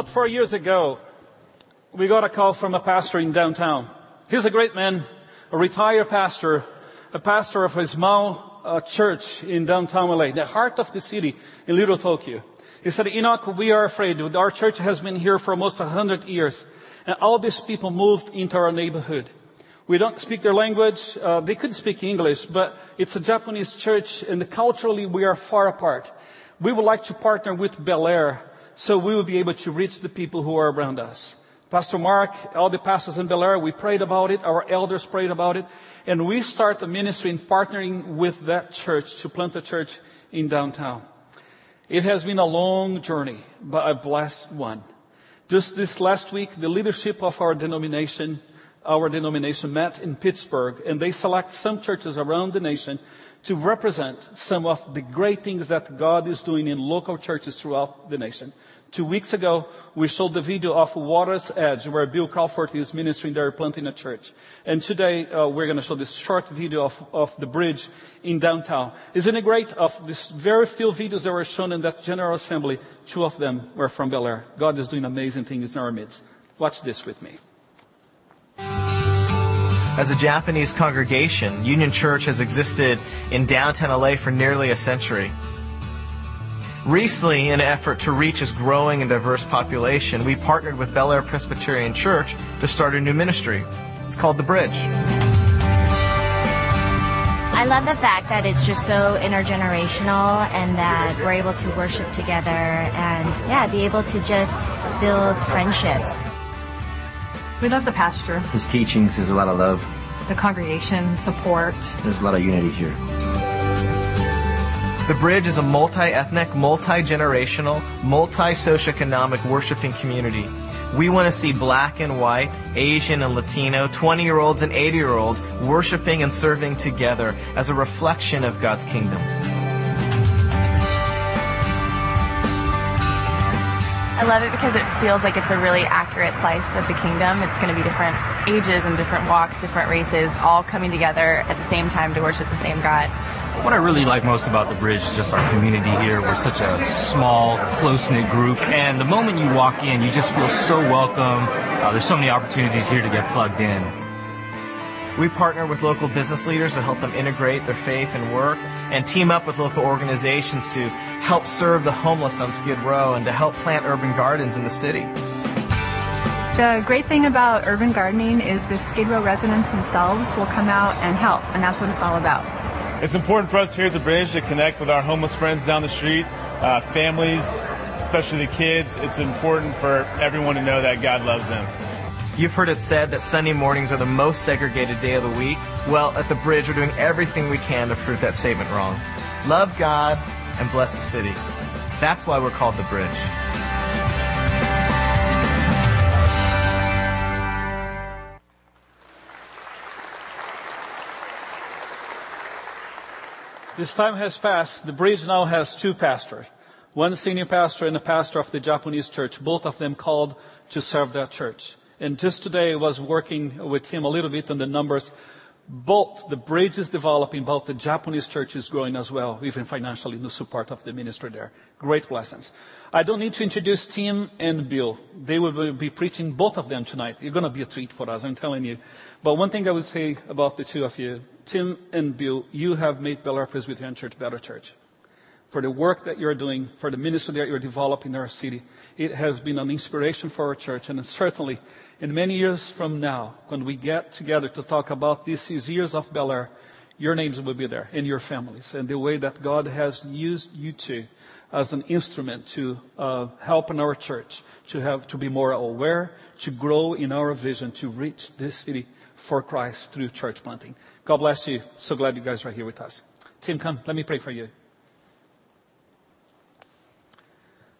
About four years ago, we got a call from a pastor in downtown. He's a great man, a retired pastor, a pastor of a small uh, church in downtown LA, the heart of the city in Little Tokyo. He said, Enoch, we are afraid. Our church has been here for almost a hundred years, and all these people moved into our neighborhood. We don't speak their language. Uh, they could speak English, but it's a Japanese church, and culturally we are far apart. We would like to partner with Bel Air so we will be able to reach the people who are around us. Pastor Mark, all the pastors in Bel Air, we prayed about it. Our elders prayed about it. And we start a ministry in partnering with that church to plant a church in downtown. It has been a long journey, but a blessed one. Just this last week, the leadership of our denomination, our denomination met in Pittsburgh, and they select some churches around the nation to represent some of the great things that God is doing in local churches throughout the nation. Two weeks ago, we showed the video of Water's Edge, where Bill Crawford is ministering there, planting a church. And today, uh, we're going to show this short video of, of the bridge in downtown. Isn't it great? Of these very few videos that were shown in that General Assembly, two of them were from Bel Air. God is doing amazing things in our midst. Watch this with me. As a Japanese congregation, Union Church has existed in downtown LA for nearly a century. Recently, in an effort to reach its growing and diverse population, we partnered with Bel Air Presbyterian Church to start a new ministry. It's called The Bridge. I love the fact that it's just so intergenerational and that we're able to worship together and, yeah, be able to just build friendships. We love the pastor. His teachings, there's a lot of love. The congregation, support. There's a lot of unity here. The Bridge is a multi-ethnic, multi-generational, multi-socioeconomic worshiping community. We want to see black and white, Asian and Latino, 20 year olds and 80 year olds worshiping and serving together as a reflection of God's kingdom. I love it because it feels like it's a really accurate slice of the kingdom. It's going to be different ages and different walks, different races, all coming together at the same time to worship the same God. What I really like most about the bridge is just our community here. We're such a small, close-knit group, and the moment you walk in, you just feel so welcome. Uh, there's so many opportunities here to get plugged in. We partner with local business leaders to help them integrate their faith and work and team up with local organizations to help serve the homeless on Skid Row and to help plant urban gardens in the city. The great thing about urban gardening is the Skid Row residents themselves will come out and help, and that's what it's all about. It's important for us here at the bridge to connect with our homeless friends down the street, uh, families, especially the kids. It's important for everyone to know that God loves them. You've heard it said that Sunday mornings are the most segregated day of the week. Well, at the bridge, we're doing everything we can to prove that statement wrong. Love God and bless the city. That's why we're called the bridge. This time has passed. The bridge now has two pastors. One senior pastor and a pastor of the Japanese church, both of them called to serve that church. And just today I was working with him a little bit on the numbers. Both the bridge is developing, both the Japanese church is growing as well, even financially, in the support of the ministry there. Great blessings. I don't need to introduce Tim and Bill. They will be preaching both of them tonight. You're going to be a treat for us, I'm telling you. But one thing I would say about the two of you, Tim and Bill, you have made Bel Air Presbyterian Church better church. For the work that you're doing, for the ministry that you're developing in our city, it has been an inspiration for our church. And certainly, in many years from now, when we get together to talk about these years of Bel Air, your names will be there and your families and the way that God has used you two as an instrument to uh, help in our church to have to be more aware, to grow in our vision, to reach this city for Christ through church planting. God bless you. So glad you guys are here with us. Tim, come. Let me pray for you.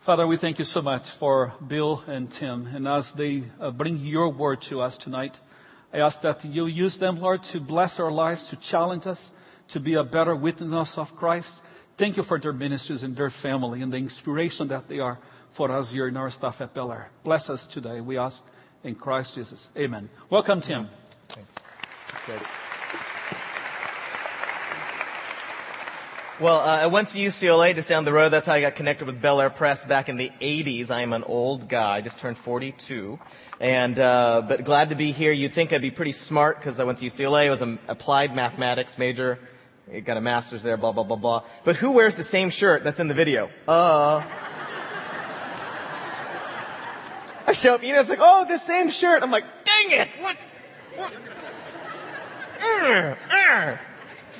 Father, we thank you so much for Bill and Tim. And as they uh, bring your word to us tonight, I ask that you use them, Lord, to bless our lives, to challenge us, to be a better witness of Christ. Thank you for their ministries and their family and the inspiration that they are for us here in our staff at Bel. Bless us today, we ask in Christ Jesus. Amen. Welcome, Tim. Thanks. Well, uh, I went to UCLA just down the road. That's how I got connected with Bel Air Pres back in the 80s. I am an old guy. I just turned 42. And, uh, but glad to be here. You'd think I'd be pretty smart because I went to UCLA. I was an applied mathematics major. I got a master's there, blah, blah, blah, blah. But who wears the same shirt that's in the video? Uh. I show up, you know, it's like, oh, the same shirt. I'm like, dang it! What? what?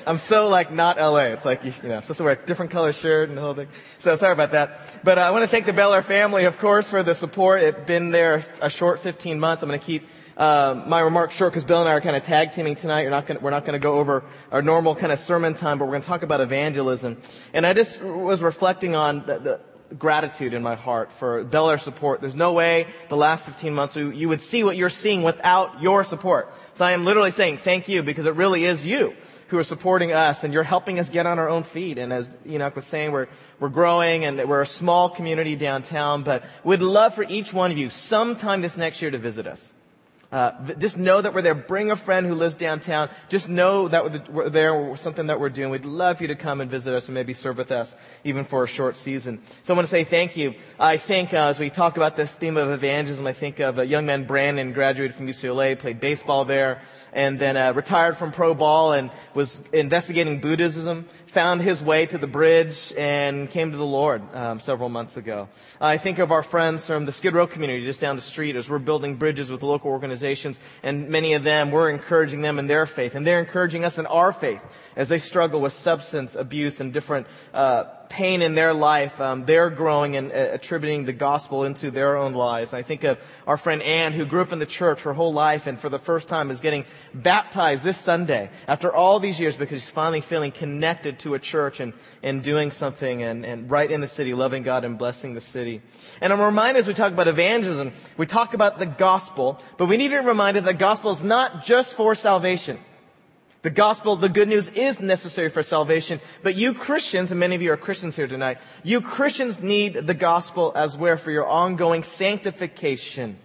I'm so like not LA. It's like, you know, I'm supposed to wear a different color shirt and the whole thing. So sorry about that. But uh, I want to thank the Bel family, of course, for the support. It's been there a short 15 months. I'm going to keep uh, my remarks short because Bill and I are kind of tag teaming tonight. Not gonna, we're not going to go over our normal kind of sermon time, but we're going to talk about evangelism. And I just was reflecting on the, the gratitude in my heart for Bel support. There's no way the last 15 months you would see what you're seeing without your support. So I am literally saying thank you because it really is you who are supporting us and you're helping us get on our own feet. And as Enoch was saying, we're, we're growing and we're a small community downtown, but we'd love for each one of you sometime this next year to visit us. Uh, just know that we're there. Bring a friend who lives downtown. Just know that we're there, something that we're doing. We'd love you to come and visit us and maybe serve with us even for a short season. So I want to say thank you. I think uh, as we talk about this theme of evangelism, I think of a young man, Brandon, graduated from UCLA, played baseball there, and then uh, retired from pro ball and was investigating Buddhism found his way to the bridge and came to the Lord um, several months ago. I think of our friends from the Skid Row community just down the street as we're building bridges with local organizations, and many of them, we're encouraging them in their faith, and they're encouraging us in our faith as they struggle with substance abuse and different uh, pain in their life, um, they're growing and uh, attributing the gospel into their own lives. I think of our friend Ann, who grew up in the church her whole life and for the first time is getting baptized this Sunday after all these years because she's finally feeling connected to a church and, and doing something and, and right in the city, loving God and blessing the city. And I'm reminded as we talk about evangelism, we talk about the gospel, but we need to be reminded that the gospel is not just for salvation. The gospel, the good news is necessary for salvation, but you Christians, and many of you are Christians here tonight, you Christians need the gospel as well for your ongoing sanctification.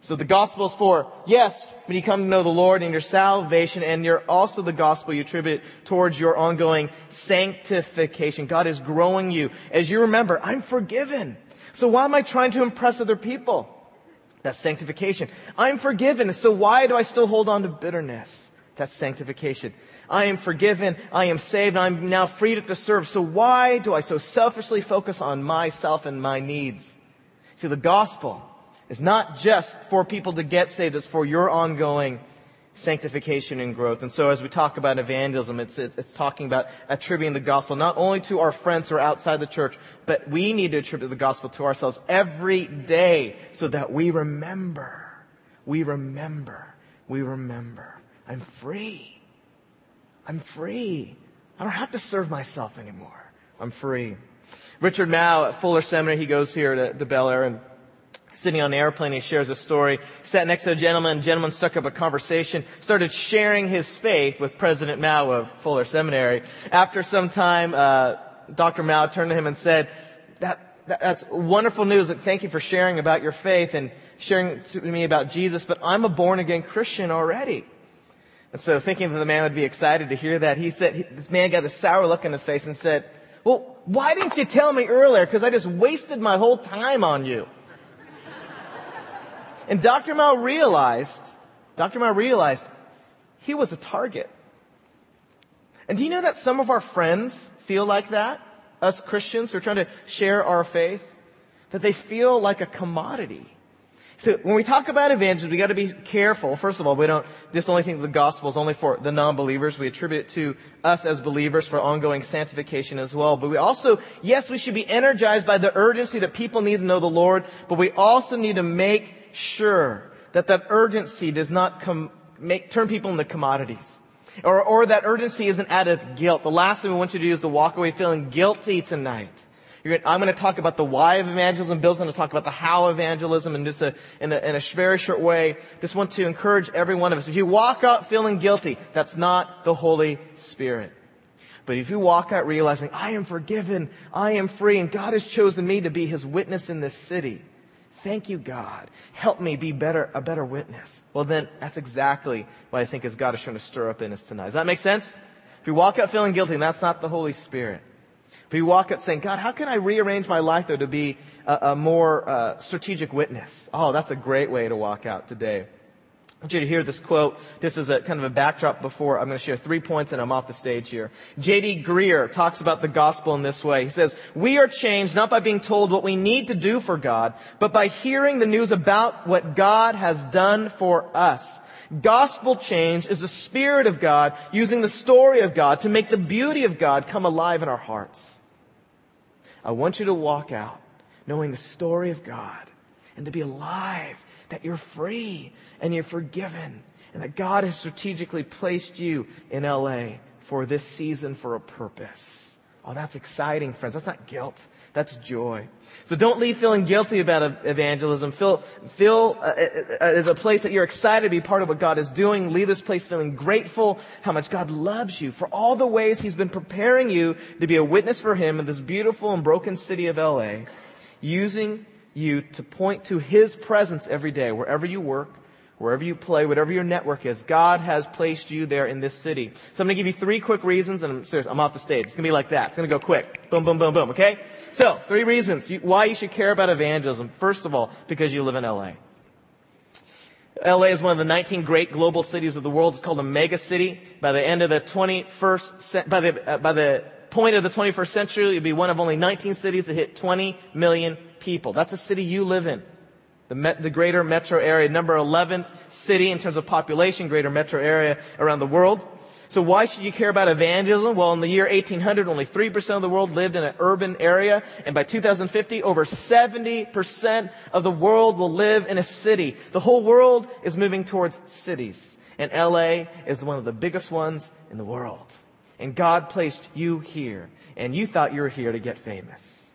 So the gospel is for, yes, when you come to know the Lord and your salvation, and you're also the gospel you attribute towards your ongoing sanctification. God is growing you. As you remember, I'm forgiven. So why am I trying to impress other people? That's sanctification. I'm forgiven. So why do I still hold on to bitterness? That's sanctification. I am forgiven. I am saved. I'm now free to serve. So why do I so selfishly focus on myself and my needs? See, the gospel is not just for people to get saved. It's for your ongoing sanctification and growth. And so as we talk about evangelism, it's, it's talking about attributing the gospel not only to our friends who are outside the church, but we need to attribute the gospel to ourselves every day so that we remember. We remember. We remember. I'm free. I'm free. I don't have to serve myself anymore. I'm free. Richard Mouw at Fuller Seminary, he goes here to, to Bel Air and sitting on the airplane, he shares a story. Sat next to a gentleman, gentleman stuck up a conversation, started sharing his faith with President Mouw of Fuller Seminary. After some time, uh, Dr. Mouw turned to him and said, that, that, that's wonderful news. Thank you for sharing about your faith and sharing to me about Jesus, but I'm a born again Christian already. And so thinking that the man would be excited to hear that, he said, this man got a sour look on his face and said, well, why didn't you tell me earlier? Because I just wasted my whole time on you. and Dr. Mouw realized, Dr. Mouw realized he was a target. And do you know that some of our friends feel like that? Us Christians who are trying to share our faith? That they feel like a commodity. So when we talk about evangelism, we got to be careful. First of all, we don't just only think the gospel is only for the non-believers. We attribute it to us as believers for ongoing sanctification as well. But we also, yes, we should be energized by the urgency that people need to know the Lord, but we also need to make sure that that urgency does not come, make, turn people into commodities. Or, or that urgency isn't out of guilt. The last thing we want you to do is to walk away feeling guilty tonight. Gonna, I'm going to talk about the why of evangelism. Bill's going to talk about the how of evangelism in just a, in a, in a very short way. Just want to encourage every one of us. If you walk out feeling guilty, that's not the Holy Spirit. But if you walk out realizing, I am forgiven, I am free, and God has chosen me to be His witness in this city. Thank you, God. Help me be better, a better witness. Well, then that's exactly what I think is God is trying to stir up in us tonight. Does that make sense? if you walk out feeling guilty, that's not the Holy Spirit. If you walk out saying, God, how can I rearrange my life though to be a, a more uh, strategic witness? Oh, that's a great way to walk out today. I want you to hear this quote. This is a kind of a backdrop before I'm going to share three points and I'm off the stage here. J.D. Greear talks about the gospel in this way. He says, we are changed not by being told what we need to do for God, but by hearing the news about what God has done for us. Gospel change is the Spirit of God using the story of God to make the beauty of God come alive in our hearts. I want you to walk out knowing the story of God and to be alive, that you're free, and you're forgiven and that God has strategically placed you in LA for this season for a purpose. Oh, that's exciting, friends. That's not guilt. That's joy. So don't leave feeling guilty about evangelism. Feel, feel uh, uh, uh, as a place that you're excited to be part of what God is doing. Leave this place feeling grateful how much God loves you for all the ways He's been preparing you to be a witness for Him in this beautiful and broken city of LA, using you to point to His presence every day, wherever you work, wherever you play, whatever your network is, God has placed you there in this city. So I'm going to give you three quick reasons, and I'm serious, I'm off the stage. It's going to be like that. It's going to go quick. Boom, boom, boom, boom, okay? So, three reasons you, why you should care about evangelism. First of all, because you live in LA. LA is one of the 19 great global cities of the world. It's called a mega city. By the end of the 21st, by the, uh, by the point of the 21st century, you'll be one of only 19 cities that hit 20 million people. That's the city you live in the, met, the greater metro area, number 11th city in terms of population, greater metro area around the world. So why should you care about evangelism? Well, in the year 1800, only 3% of the world lived in an urban area. And by 2050, over 70% of the world will live in a city. The whole world is moving towards cities. And LA is one of the biggest ones in the world. And God placed you here. And you thought you were here to get famous.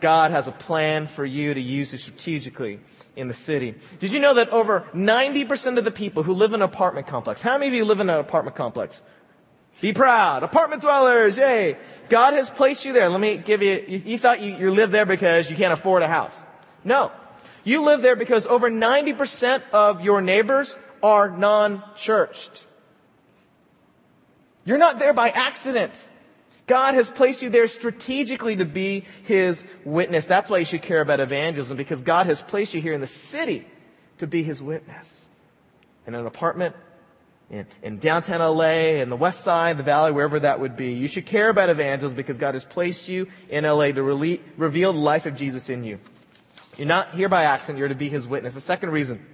God has a plan for you to use it strategically in the city. Did you know that over 90% of the people who live in an apartment complex, how many of you live in an apartment complex? Be proud. Apartment dwellers, yay. God has placed you there. Let me give you, you, you thought you, you live there because you can't afford a house. No. You live there because over 90% of your neighbors are non-churched. You're not there by accident. God has placed you there strategically to be His witness. That's why you should care about evangelism, because God has placed you here in the city to be His witness. In an apartment, in, in downtown LA, in the west side, the valley, wherever that would be. You should care about evangelism because God has placed you in LA to re- reveal the life of Jesus in you. You're not here by accident, you're to be His witness. The second reason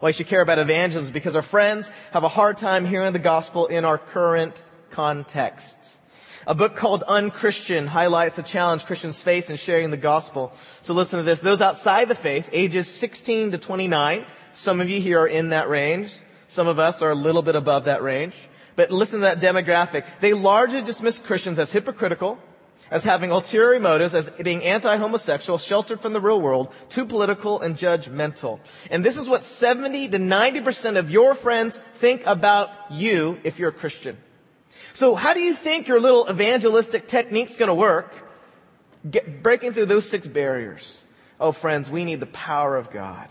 why you should care about evangelism is because our friends have a hard time hearing the gospel in our current contexts. A book called Unchristian highlights the challenge Christians face in sharing the gospel. So listen to this. Those outside the faith, ages 16 to 29, some of you here are in that range. Some of us are a little bit above that range. But listen to that demographic. They largely dismiss Christians as hypocritical, as having ulterior motives, as being anti-homosexual, sheltered from the real world, too political and judgmental. And this is what 70 to 90% of your friends think about you if you're a Christian. So how do you think your little evangelistic technique's going to work? Get, breaking through those six barriers. Oh, friends, we need the power of God.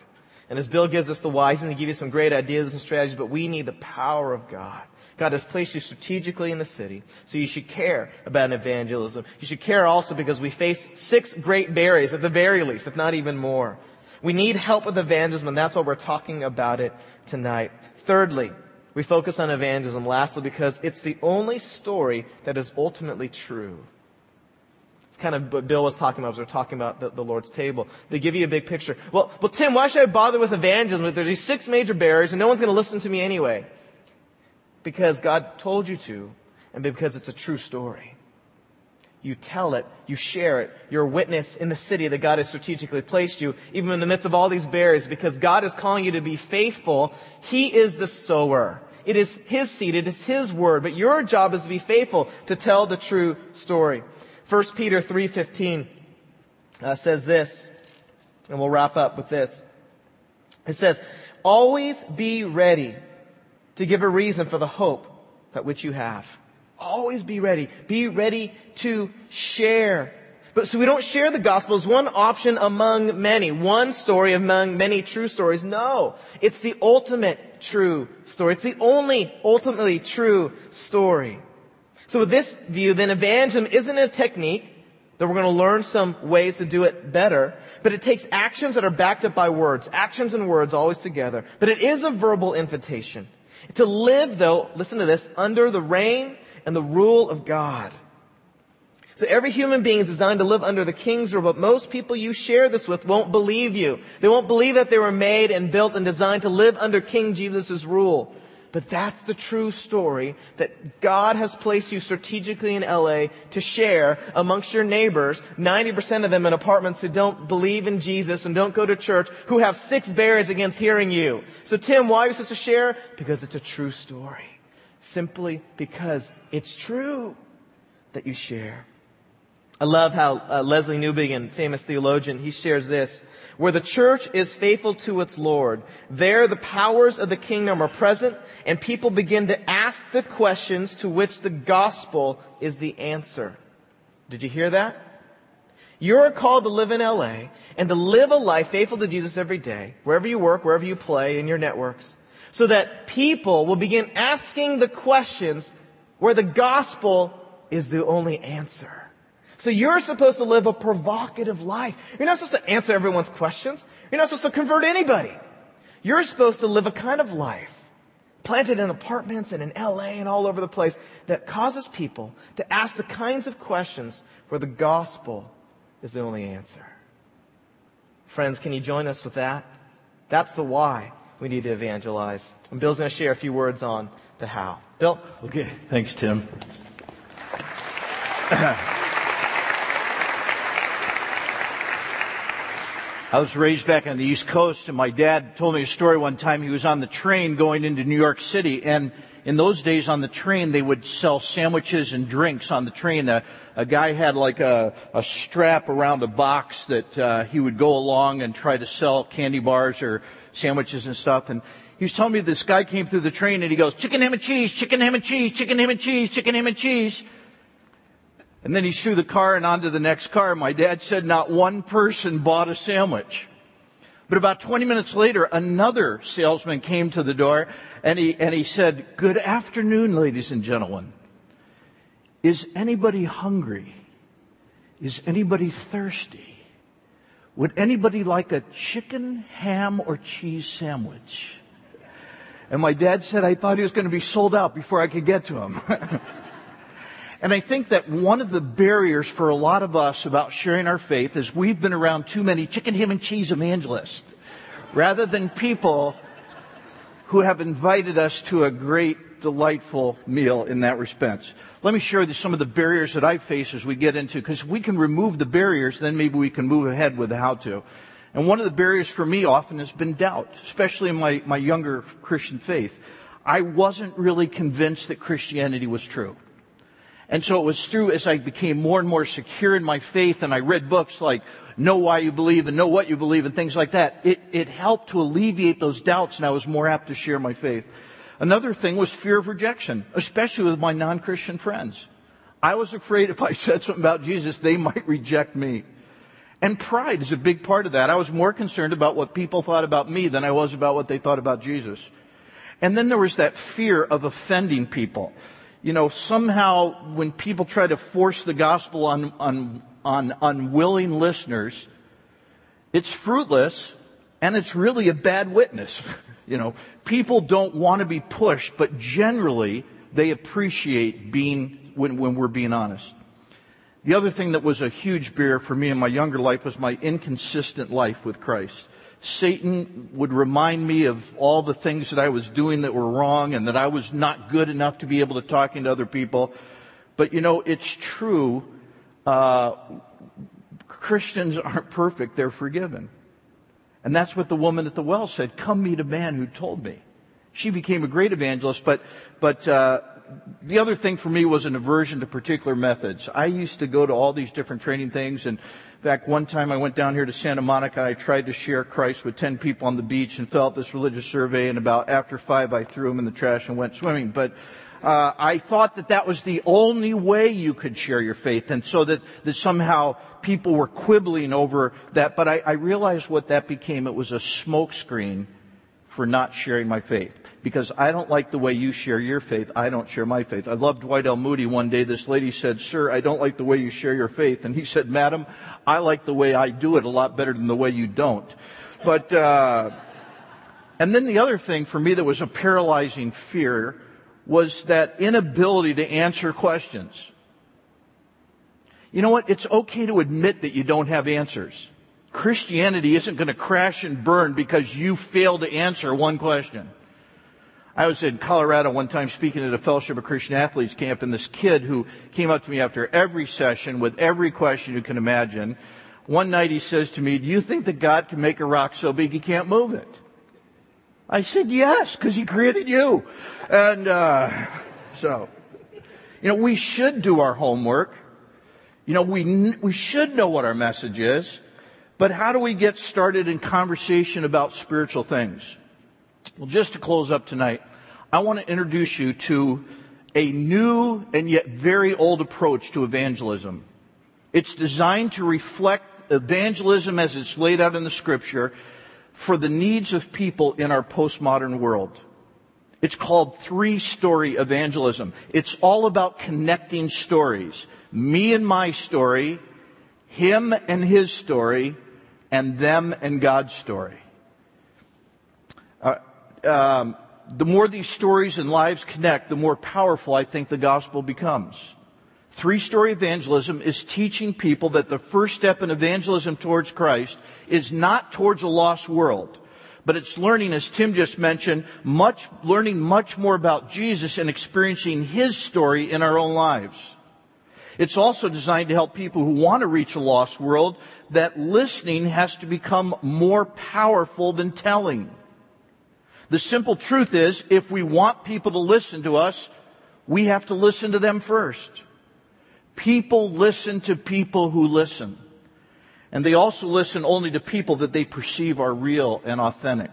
And as Bill gives us the why, he's going to give you some great ideas and strategies, but we need the power of God. God has placed you strategically in the city, so you should care about evangelism. You should care also because we face six great barriers, at the very least, if not even more. We need help with evangelism, and that's why we're talking about it tonight. Thirdly, we focus on evangelism lastly because it's the only story that is ultimately true. It's kind of what Bill was talking about as we are talking about the, the, Lord's table. They give you a big picture. Well, well, Tim, why should I bother with evangelism if there's these six major barriers and no one's going to listen to me anyway? Because God told you to, and because it's a true story. You tell it, you share it, you're a witness in the city that God has strategically placed you, even in the midst of all these barriers, because God is calling you to be faithful. He is the sower. It is His seed, it is His word, but your job is to be faithful to tell the true story. 1 Peter 3.15 uh, says this, and we'll wrap up with this. It says, always be ready to give a reason for the hope that which you have. Always be ready. Be ready to share. But so we don't share the gospel as one option among many, one story among many true stories. No, it's the ultimate true story. It's the only ultimately true story. So with this view, then evangelism isn't a technique that we're going to learn some ways to do it better, but it takes actions that are backed up by words. Actions and words always together. But it is a verbal invitation. To live though, listen to this, under the reign and the rule of God. So every human being is designed to live under the king's rule, but most people you share this with won't believe you. They won't believe that they were made and built and designed to live under King Jesus' rule. But that's the true story that God has placed you strategically in LA to share amongst your neighbors, 90% of them in apartments who don't believe in Jesus and don't go to church, who have six barriers against hearing you. So Tim, why are you supposed to share? Because it's a true story. Simply because it's true that you share. I love how uh, Lesslie Newbigin, famous theologian, he shares this. Where the church is faithful to its Lord, there the powers of the kingdom are present and people begin to ask the questions to which the gospel is the answer. Did you hear that? You're called to live in LA and to live a life faithful to Jesus every day, wherever you work, wherever you play, in your networks, so that people will begin asking the questions where the gospel is the only answer. So you're supposed to live a provocative life. You're not supposed to answer everyone's questions. You're not supposed to convert anybody. You're supposed to live a kind of life planted in apartments and in LA and all over the place that causes people to ask the kinds of questions where the gospel is the only answer. Friends, can you join us with that? That's the why we need to evangelize. And Bill's going to share a few words on the how. Bill? Okay, thanks, Tim. I was raised back on the East Coast, and my dad told me a story one time. He was on the train going into New York City, and in those days on the train, they would sell sandwiches and drinks on the train. A, a guy had like a, a, strap around a box that uh, he would go along and try to sell candy bars or sandwiches and stuff. And he was telling me this guy came through the train, and he goes, "Chicken ham and cheese, chicken ham and cheese, chicken ham and cheese, chicken ham and cheese." And then he threw the car and onto the next car. My dad said not one person bought a sandwich. But about 20 minutes later, another salesman came to the door and he, and he said, Good afternoon, ladies and gentlemen. Is anybody hungry? Is anybody thirsty? Would anybody like a chicken, ham, or cheese sandwich? And my dad said, I thought he was going to be sold out before I could get to him. And I think that one of the barriers for a lot of us about sharing our faith is we've been around too many chicken, ham, and cheese evangelists rather than people who have invited us to a great, delightful meal in that respect. Let me share you some of the barriers that I face as we get into, because if we can remove the barriers, then maybe we can move ahead with the how to. And one of the barriers for me often has been doubt, especially in my, my younger Christian faith. I wasn't really convinced that Christianity was true. And so it was through as I became more and more secure in my faith and I read books like Know Why You Believe and Know What You Believe and things like that. It, it helped to alleviate those doubts and I was more apt to share my faith. Another thing was fear of rejection, especially with my non-Christian friends. I was afraid if I said something about Jesus, they might reject me. And pride is a big part of that. I was more concerned about what people thought about me than I was about what they thought about Jesus. And then there was that fear of offending people you know, somehow when people try to force the gospel on, on, on unwilling listeners, it's fruitless and it's really a bad witness. you know, people don't want to be pushed, but generally they appreciate being, when, when we're being honest. The other thing that was a huge barrier for me in my younger life was my inconsistent life with Christ. Satan would remind me of all the things that I was doing that were wrong and that I was not good enough to be able to talk to other people. But you know, it's true. Uh, Christians aren't perfect; they're forgiven, and that's what the woman at the well said. Come meet a man who told me. She became a great evangelist, but but uh, the other thing for me was an aversion to particular methods. I used to go to all these different training things and in fact, one time I went down here to Santa Monica and I tried to share Christ with 10 people on the beach and filled out this religious survey and about after five I threw them in the trash and went swimming. But uh, I thought that that was the only way you could share your faith, and so that, that somehow people were quibbling over that. But I, I realized what that became. It was a smokescreen for not sharing my faith. Because I don't like the way you share your faith. I don't share my faith. I loved Dwight L. Moody one day. This lady said, Sir, I don't like the way you share your faith. And he said, Madam, I like the way I do it a lot better than the way you don't. But, uh, and then the other thing for me that was a paralyzing fear was that inability to answer questions. You know what? It's okay to admit that you don't have answers. Christianity isn't going to crash and burn because you failed to answer one question. I was in Colorado one time speaking at a Fellowship of Christian Athletes camp, and this kid who came up to me after every session with every question you can imagine, one night he says to me, Do you think that God can make a rock so big he can't move it? I said, Yes, because he created you. And uh, so, you know, we should do our homework. You know, we, we should know what our message is. But how do we get started in conversation about spiritual things? Well, just to close up tonight, I want to introduce you to a new and yet very old approach to evangelism. It's designed to reflect evangelism as it's laid out in the scripture for the needs of people in our postmodern world. It's called three story evangelism. It's all about connecting stories. Me and my story, him and his story, and them and God's story. Uh, um, the more these stories and lives connect, the more powerful I think the gospel becomes. Three story evangelism is teaching people that the first step in evangelism towards Christ is not towards a lost world, but it's learning, as Tim just mentioned, much, learning much more about Jesus and experiencing his story in our own lives. It's also designed to help people who want to reach a lost world that listening has to become more powerful than telling. The simple truth is, if we want people to listen to us, we have to listen to them first. People listen to people who listen. And they also listen only to people that they perceive are real and authentic.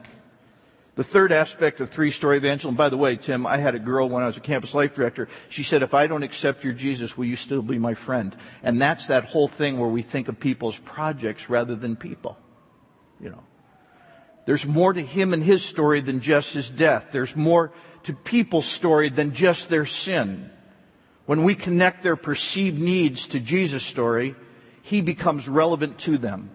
The third aspect of three-story evangelism, by the way, Tim, I had a girl when I was a campus life director. She said, if I don't accept your Jesus, will you still be my friend? And that's that whole thing where we think of people's projects rather than people. You know. There's more to him and his story than just his death. There's more to people's story than just their sin. When we connect their perceived needs to Jesus' story, he becomes relevant to them.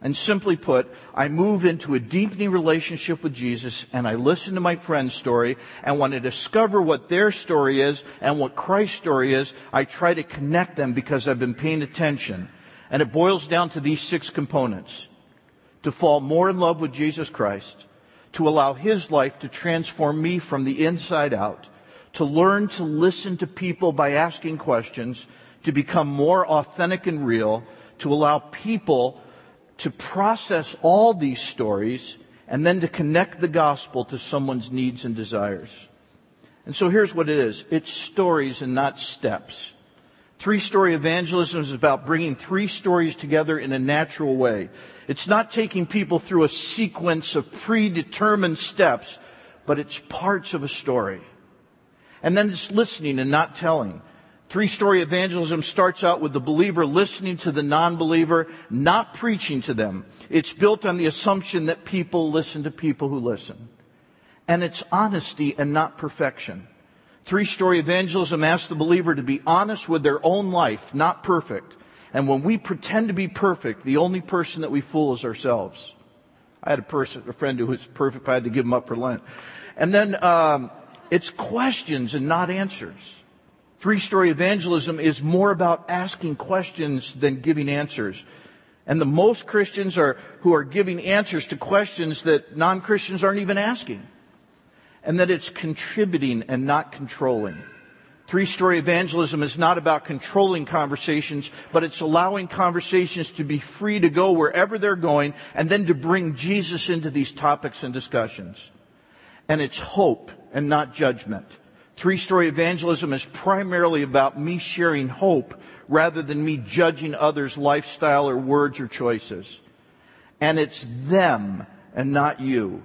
And simply put, I move into a deepening relationship with Jesus and I listen to my friend's story. And when I discover what their story is and what Christ's story is, I try to connect them because I've been paying attention. And it boils down to these six components. To fall more in love with Jesus Christ, to allow His life to transform me from the inside out, to learn to listen to people by asking questions, to become more authentic and real, to allow people to process all these stories and then to connect the gospel to someone's needs and desires. And so here's what it is. It's stories and not steps. Three story evangelism is about bringing three stories together in a natural way. It's not taking people through a sequence of predetermined steps, but it's parts of a story. And then it's listening and not telling. Three story evangelism starts out with the believer listening to the non believer, not preaching to them. It's built on the assumption that people listen to people who listen. And it's honesty and not perfection. Three story evangelism asks the believer to be honest with their own life, not perfect. And when we pretend to be perfect, the only person that we fool is ourselves. I had a person, a friend who was perfect. I had to give him up for Lent. And then um, it's questions and not answers. Three story evangelism is more about asking questions than giving answers. And the most Christians are, who are giving answers to questions that non-Christians aren't even asking. And that it's contributing and not controlling. Three story evangelism is not about controlling conversations, but it's allowing conversations to be free to go wherever they're going and then to bring Jesus into these topics and discussions. And it's hope and not judgment. Three story evangelism is primarily about me sharing hope rather than me judging others' lifestyle or words or choices. And it's them and not you.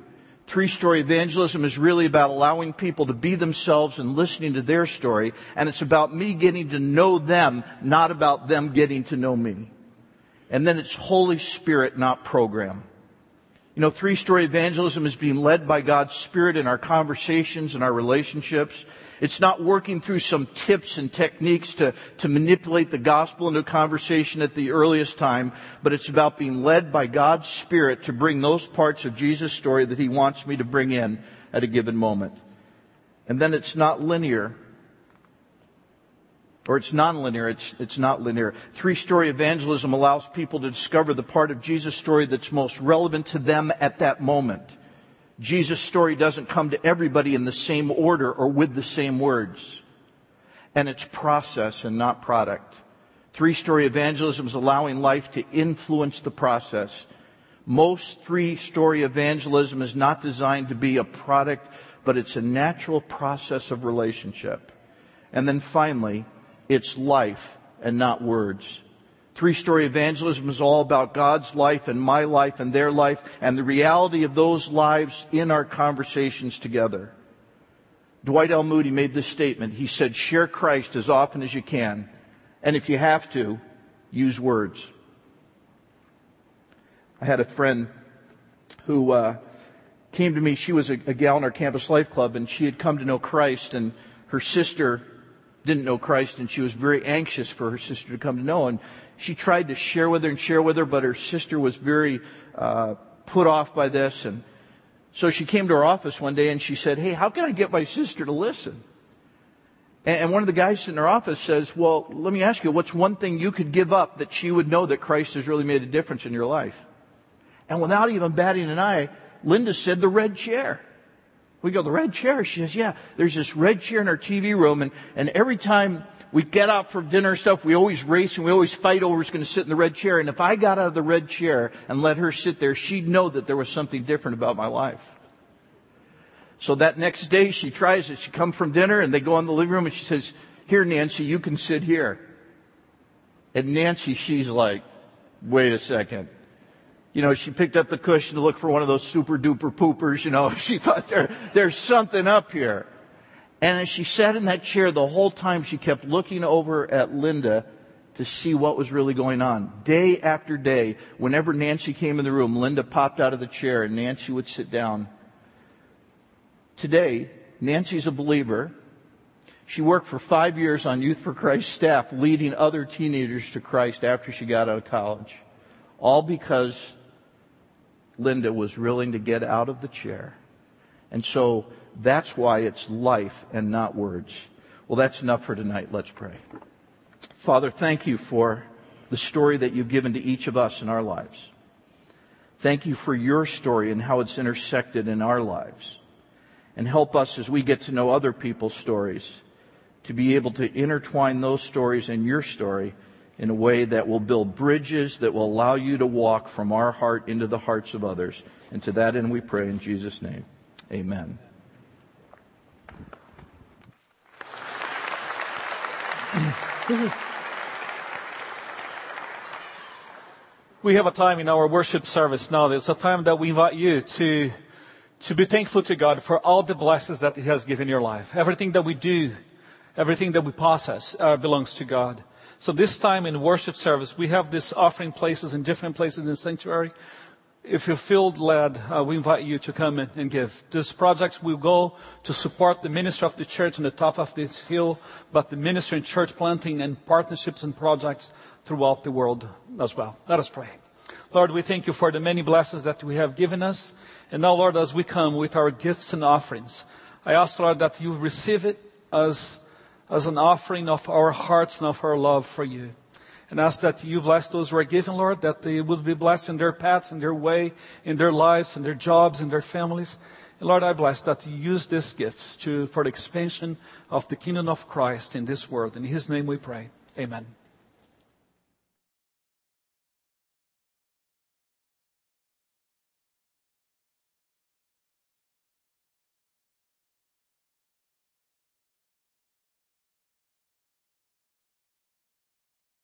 Three story evangelism is really about allowing people to be themselves and listening to their story. And it's about me getting to know them, not about them getting to know me. And then it's Holy Spirit, not program. You know, three story evangelism is being led by God's Spirit in our conversations and our relationships. It's not working through some tips and techniques to, to manipulate the gospel into a conversation at the earliest time, but it's about being led by God's Spirit to bring those parts of Jesus' story that He wants me to bring in at a given moment. And then it's not linear. Or it's nonlinear, it's, it's not linear. Three story evangelism allows people to discover the part of Jesus' story that's most relevant to them at that moment. Jesus' story doesn't come to everybody in the same order or with the same words. And it's process and not product. Three story evangelism is allowing life to influence the process. Most three story evangelism is not designed to be a product, but it's a natural process of relationship. And then finally, it's life and not words. Three story evangelism is all about God's life and my life and their life and the reality of those lives in our conversations together. Dwight L. Moody made this statement. He said, share Christ as often as you can. And if you have to, use words. I had a friend who uh, came to me. She was a, a gal in our campus life club, and she had come to know Christ, and her sister didn't know Christ, and she was very anxious for her sister to come to know. And she tried to share with her and share with her, but her sister was very uh, put off by this. And so she came to her office one day and she said, Hey, how can I get my sister to listen? And one of the guys in her office says, Well, let me ask you, what's one thing you could give up that she would know that Christ has really made a difference in your life? And without even batting an eye, Linda said, The red chair. We go, The red chair? She says, Yeah, there's this red chair in our TV room, and, and every time we get out for dinner and stuff, we always race and we always fight over who's going to sit in the red chair. And if I got out of the red chair and let her sit there, she'd know that there was something different about my life. So that next day she tries it. She comes from dinner and they go in the living room and she says, here Nancy, you can sit here. And Nancy, she's like, wait a second. You know, she picked up the cushion to look for one of those super duper poopers, you know, she thought there, there's something up here. And as she sat in that chair the whole time, she kept looking over at Linda to see what was really going on. Day after day, whenever Nancy came in the room, Linda popped out of the chair and Nancy would sit down. Today, Nancy's a believer. She worked for five years on Youth for Christ staff, leading other teenagers to Christ after she got out of college. All because Linda was willing to get out of the chair. And so that's why it's life and not words. Well, that's enough for tonight. Let's pray. Father, thank you for the story that you've given to each of us in our lives. Thank you for your story and how it's intersected in our lives. And help us as we get to know other people's stories to be able to intertwine those stories and your story in a way that will build bridges that will allow you to walk from our heart into the hearts of others. And to that end we pray in Jesus' name. Amen. we have a time in our worship service now. It's a time that we invite you to, to be thankful to God for all the blessings that He has given your life. Everything that we do, everything that we possess uh, belongs to God. So this time in worship service, we have this offering places in different places in the sanctuary if you feel led, uh, we invite you to come in and give. These projects will go to support the ministry of the church on the top of this hill, but the ministry and church planting and partnerships and projects throughout the world as well. Let us pray. Lord, we thank you for the many blessings that we have given us. And now, Lord, as we come with our gifts and offerings, I ask, Lord, that you receive it as, as an offering of our hearts and of our love for you and ask that you bless those who are given, Lord, that they will be blessed in their paths, in their way, in their lives, in their jobs, in their families. And Lord, I bless that you use these gifts to, for the expansion of the kingdom of Christ in this world. In His name we pray. Amen.